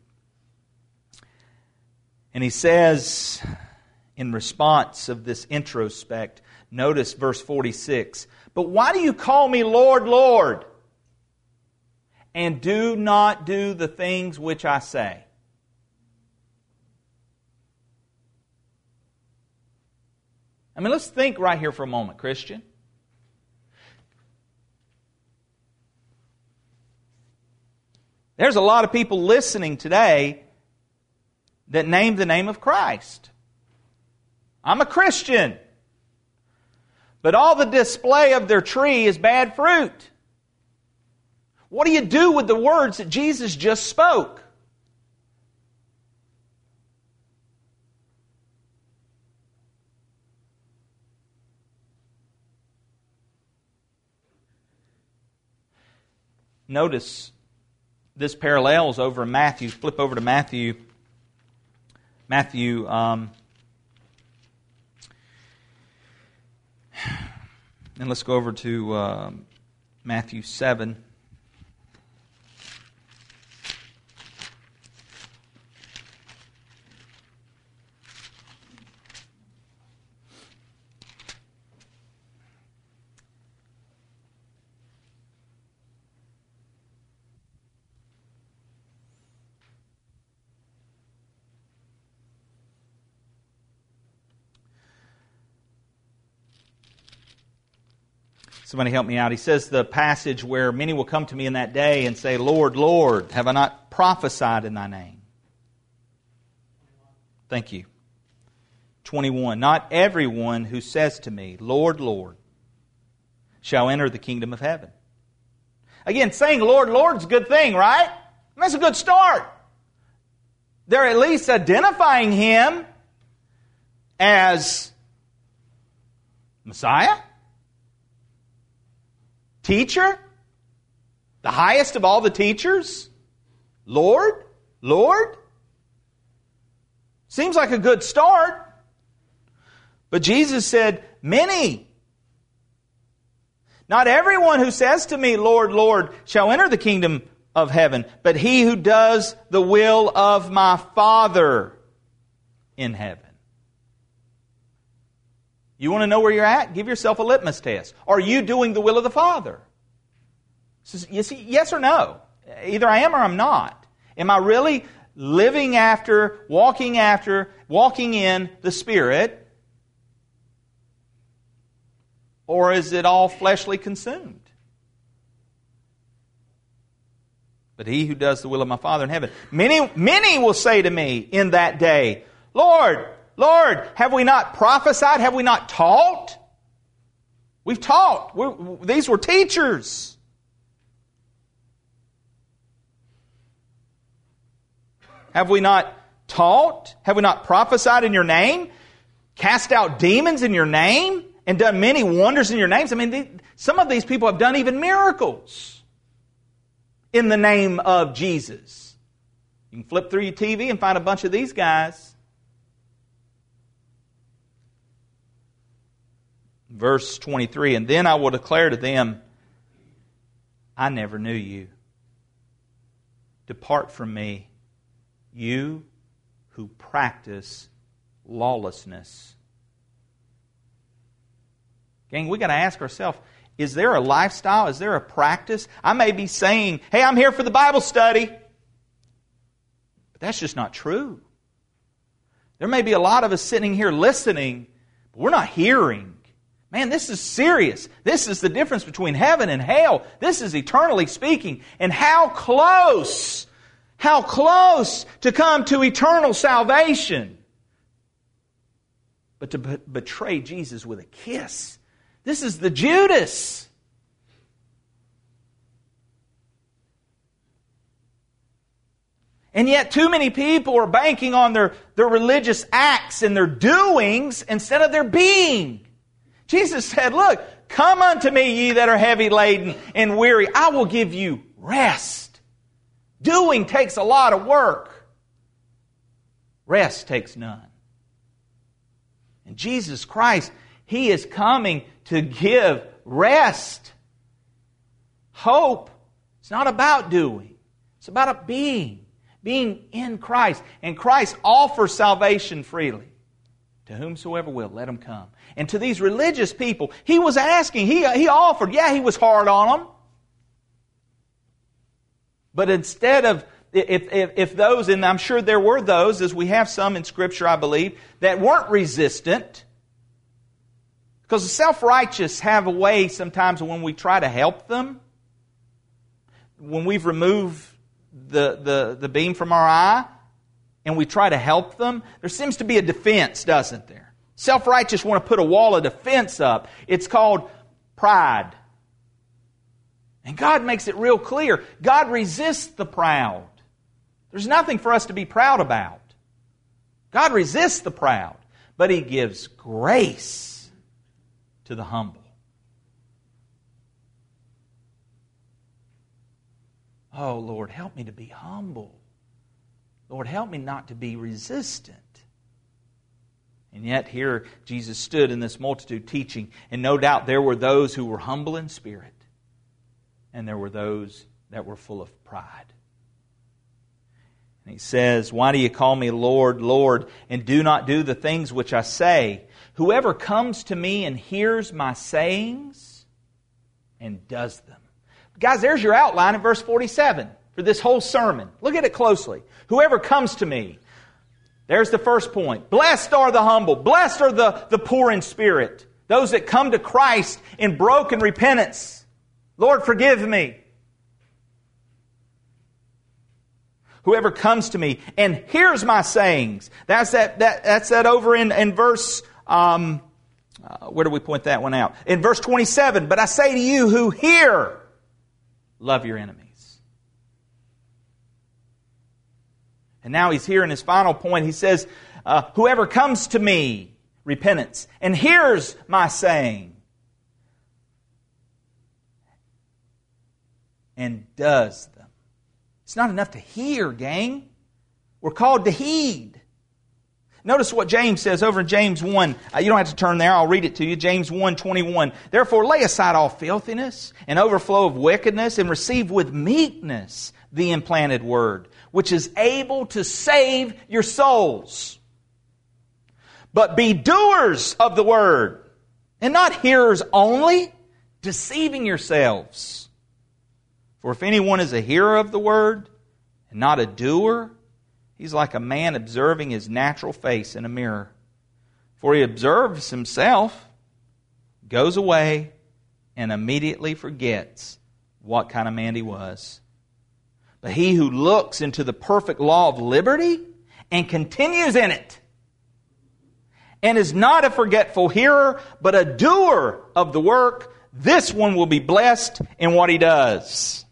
And he says, in response of this introspect, notice verse 46 But why do you call me Lord, Lord? And do not do the things which I say. I mean, let's think right here for a moment, Christian. There's a lot of people listening today that name the name of Christ. I'm a Christian. But all the display of their tree is bad fruit. What do you do with the words that Jesus just spoke? Notice this parallels over Matthew. Flip over to Matthew. Matthew. Um, and let's go over to uh, Matthew 7. Somebody help me out. He says the passage where many will come to me in that day and say, Lord, Lord, have I not prophesied in thy name? Thank you. 21. Not everyone who says to me, Lord, Lord, shall enter the kingdom of heaven. Again, saying Lord, Lord is a good thing, right? That's a good start. They're at least identifying him as Messiah Teacher? The highest of all the teachers? Lord? Lord? Seems like a good start. But Jesus said, Many. Not everyone who says to me, Lord, Lord, shall enter the kingdom of heaven, but he who does the will of my Father in heaven. You want to know where you're at? Give yourself a litmus test. Are you doing the will of the Father? You see, Yes or no? Either I am or I'm not. Am I really living after, walking after, walking in the Spirit? Or is it all fleshly consumed? But he who does the will of my Father in heaven. Many, many will say to me in that day, Lord, Lord, have we not prophesied? Have we not taught? We've taught. We're, these were teachers. Have we not taught? Have we not prophesied in your name? Cast out demons in your name? And done many wonders in your names? I mean, they, some of these people have done even miracles in the name of Jesus. You can flip through your TV and find a bunch of these guys verse 23 And then I will declare to them, I never knew you. Depart from me, you who practice lawlessness. Gang, we got to ask ourselves is there a lifestyle? Is there a practice? I may be saying, hey, I'm here for the Bible study. But that's just not true. There may be a lot of us sitting here listening, but we're not hearing. Man, this is serious. This is the difference between heaven and hell. This is eternally speaking. And how close, how close to come to eternal salvation. But to betray Jesus with a kiss. This is the Judas. And yet, too many people are banking on their, their religious acts and their doings instead of their being. Jesus said, Look, come unto me, ye that are heavy laden and weary. I will give you rest. Doing takes a lot of work, rest takes none. And Jesus Christ, He is coming to give rest. Hope. It's not about doing, it's about a being, being in Christ. And Christ offers salvation freely. To whomsoever will, let him come. And to these religious people, he was asking, he, he offered. Yeah, he was hard on them. But instead of, if, if, if those, and I'm sure there were those, as we have some in Scripture, I believe, that weren't resistant, Because the self righteous have a way sometimes when we try to help them, when we've removed the, the, the beam from our eye and we try to help them, there seems to be a defense, doesn't there? Self righteous want to put a wall of defense up. It's called pride. And God makes it real clear God resists the proud. There's nothing for us to be proud about. God resists the proud, but He gives grace to the humble. Oh, Lord, help me to be humble. Lord, help me not to be resistant. And yet, here Jesus stood in this multitude teaching, and no doubt there were those who were humble in spirit, and there were those that were full of pride. And he says, Why do you call me Lord, Lord, and do not do the things which I say? Whoever comes to me and hears my sayings and does them. Guys, there's your outline in verse 47 for this whole sermon. Look at it closely. Whoever comes to me there's the first point. Blessed are the humble. Blessed are the, the poor in spirit. Those that come to Christ in broken repentance. Lord, forgive me. Whoever comes to me and hears my sayings. That's that, that, that's that over in, in verse, um, uh, where do we point that one out? In verse 27, but I say to you who hear, love your enemy. And now he's here in his final point. He says, uh, Whoever comes to me, repentance, and hears my saying, and does them. It's not enough to hear, gang. We're called to heed. Notice what James says over in James 1. Uh, you don't have to turn there. I'll read it to you. James 1, 21. Therefore lay aside all filthiness and overflow of wickedness and receive with meekness the implanted word which is able to save your souls. But be doers of the word, and not hearers only, deceiving yourselves. For if anyone is a hearer of the word, and not a doer, he's like a man observing his natural face in a mirror. For he observes himself, goes away, and immediately forgets what kind of man he was. But he who looks into the perfect law of liberty and continues in it, and is not a forgetful hearer, but a doer of the work, this one will be blessed in what he does.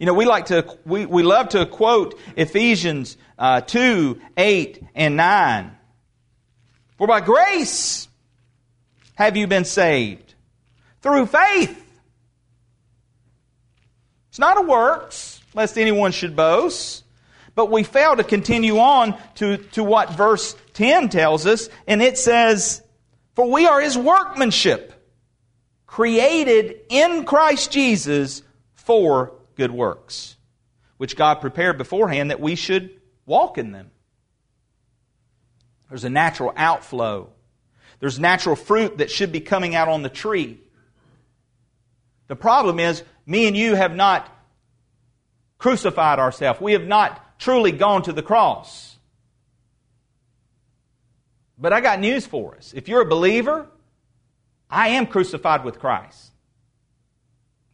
You know, we like to, we, we love to quote Ephesians uh, 2, 8, and 9. For by grace have you been saved through faith it's not a works, lest anyone should boast. But we fail to continue on to, to what verse 10 tells us, and it says, For we are his workmanship, created in Christ Jesus for good works, which God prepared beforehand that we should walk in them. There's a natural outflow. There's natural fruit that should be coming out on the tree. The problem is me and you have not crucified ourselves. We have not truly gone to the cross. But I got news for us. If you're a believer, I am crucified with Christ.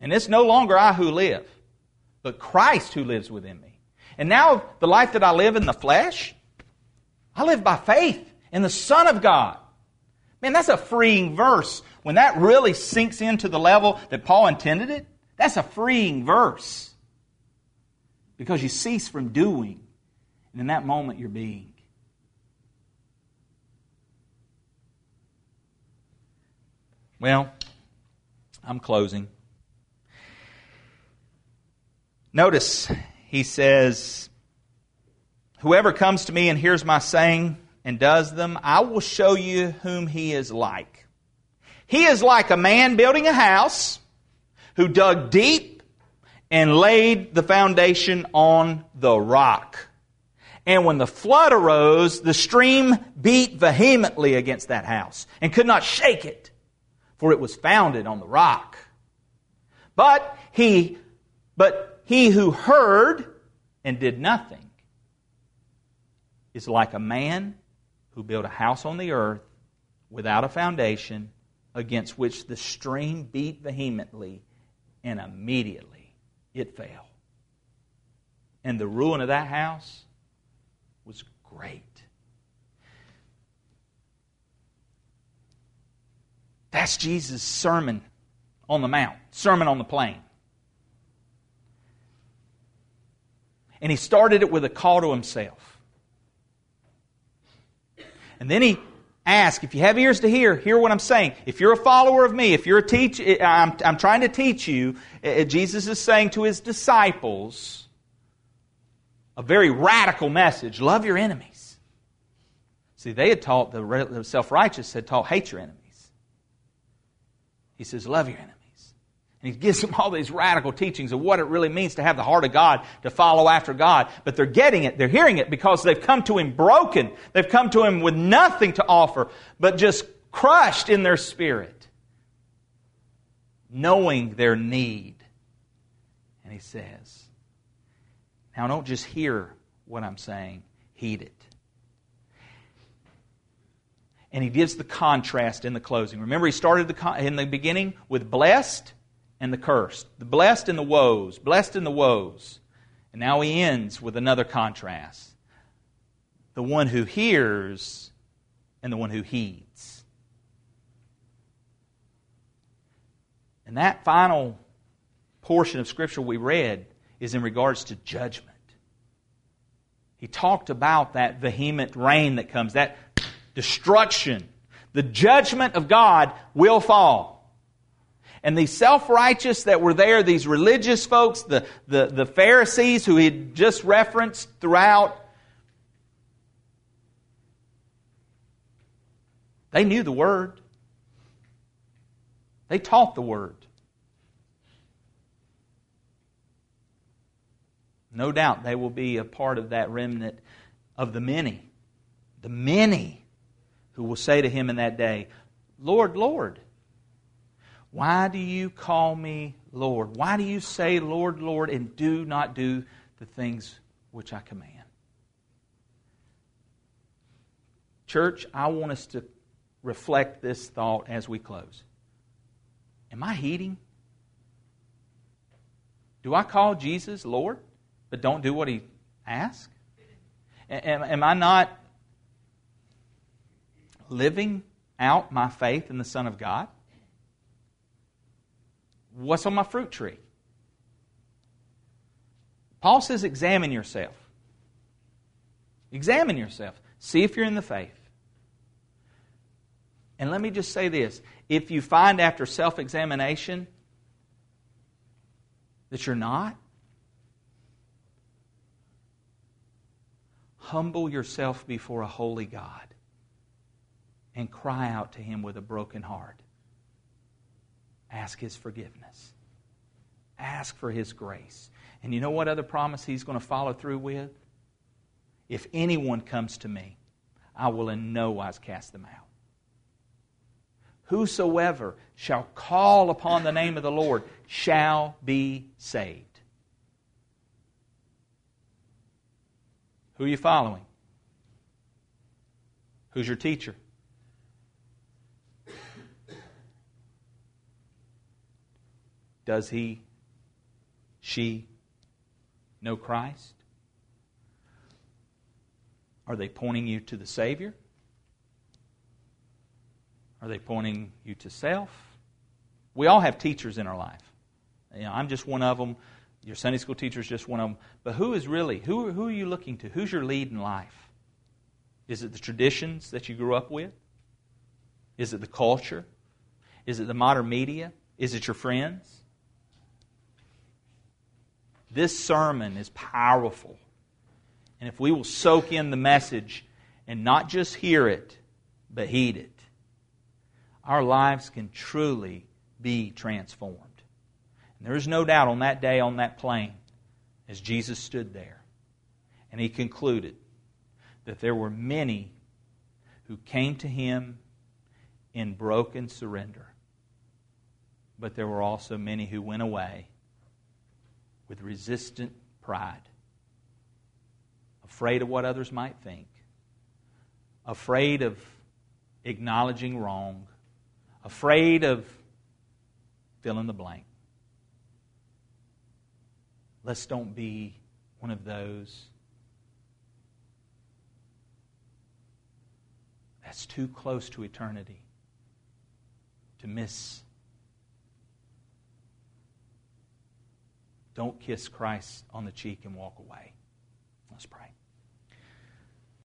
And it's no longer I who live, but Christ who lives within me. And now the life that I live in the flesh, I live by faith in the Son of God. Man, that's a freeing verse. When that really sinks into the level that Paul intended it, that's a freeing verse. Because you cease from doing, and in that moment you're being. Well, I'm closing. Notice he says, Whoever comes to me and hears my saying and does them, I will show you whom he is like. He is like a man building a house who dug deep and laid the foundation on the rock. And when the flood arose, the stream beat vehemently against that house and could not shake it, for it was founded on the rock. But he, but he who heard and did nothing is like a man who built a house on the earth without a foundation, against which the stream beat vehemently, and immediately it fell. And the ruin of that house was great. That's Jesus' sermon on the mount, sermon on the plain. And he started it with a call to himself. And then he asked, if you have ears to hear, hear what I'm saying. If you're a follower of me, if you're a teach, I'm, I'm trying to teach you, uh, Jesus is saying to his disciples a very radical message love your enemies. See, they had taught, the self righteous had taught, hate your enemies. He says, Love your enemies. And he gives them all these radical teachings of what it really means to have the heart of God, to follow after God. But they're getting it, they're hearing it because they've come to him broken. They've come to him with nothing to offer, but just crushed in their spirit, knowing their need. And he says, Now don't just hear what I'm saying, heed it and he gives the contrast in the closing. Remember, he started the con- in the beginning with blessed and the cursed, the blessed and the woes, blessed and the woes. And now he ends with another contrast the one who hears and the one who heeds. And that final portion of Scripture we read is in regards to judgment. He talked about that vehement rain that comes, that destruction. The judgment of God will fall. And these self righteous that were there, these religious folks, the, the, the Pharisees who he had just referenced throughout, they knew the Word. They taught the Word. No doubt they will be a part of that remnant of the many. The many who will say to him in that day, Lord, Lord, why do you call me Lord? Why do you say, Lord, Lord, and do not do the things which I command? Church, I want us to reflect this thought as we close. Am I heeding? Do I call Jesus Lord, but don't do what he asks? Am, am I not living out my faith in the Son of God? What's on my fruit tree? Paul says, examine yourself. Examine yourself. See if you're in the faith. And let me just say this if you find after self examination that you're not, humble yourself before a holy God and cry out to Him with a broken heart. Ask His forgiveness. Ask for His grace. And you know what other promise He's going to follow through with? If anyone comes to me, I will in no wise cast them out. Whosoever shall call upon the name of the Lord shall be saved. Who are you following? Who's your teacher? Does he, she know Christ? Are they pointing you to the Savior? Are they pointing you to self? We all have teachers in our life. You know, I'm just one of them. Your Sunday school teacher is just one of them. But who is really, who, who are you looking to? Who's your lead in life? Is it the traditions that you grew up with? Is it the culture? Is it the modern media? Is it your friends? This sermon is powerful. And if we will soak in the message and not just hear it, but heed it, our lives can truly be transformed. And there is no doubt on that day on that plain, as Jesus stood there, and he concluded that there were many who came to him in broken surrender, but there were also many who went away with resistant pride, afraid of what others might think, afraid of acknowledging wrong, afraid of fill in the blank. Let's don't be one of those that's too close to eternity to miss. Don't kiss Christ on the cheek and walk away. Let's pray.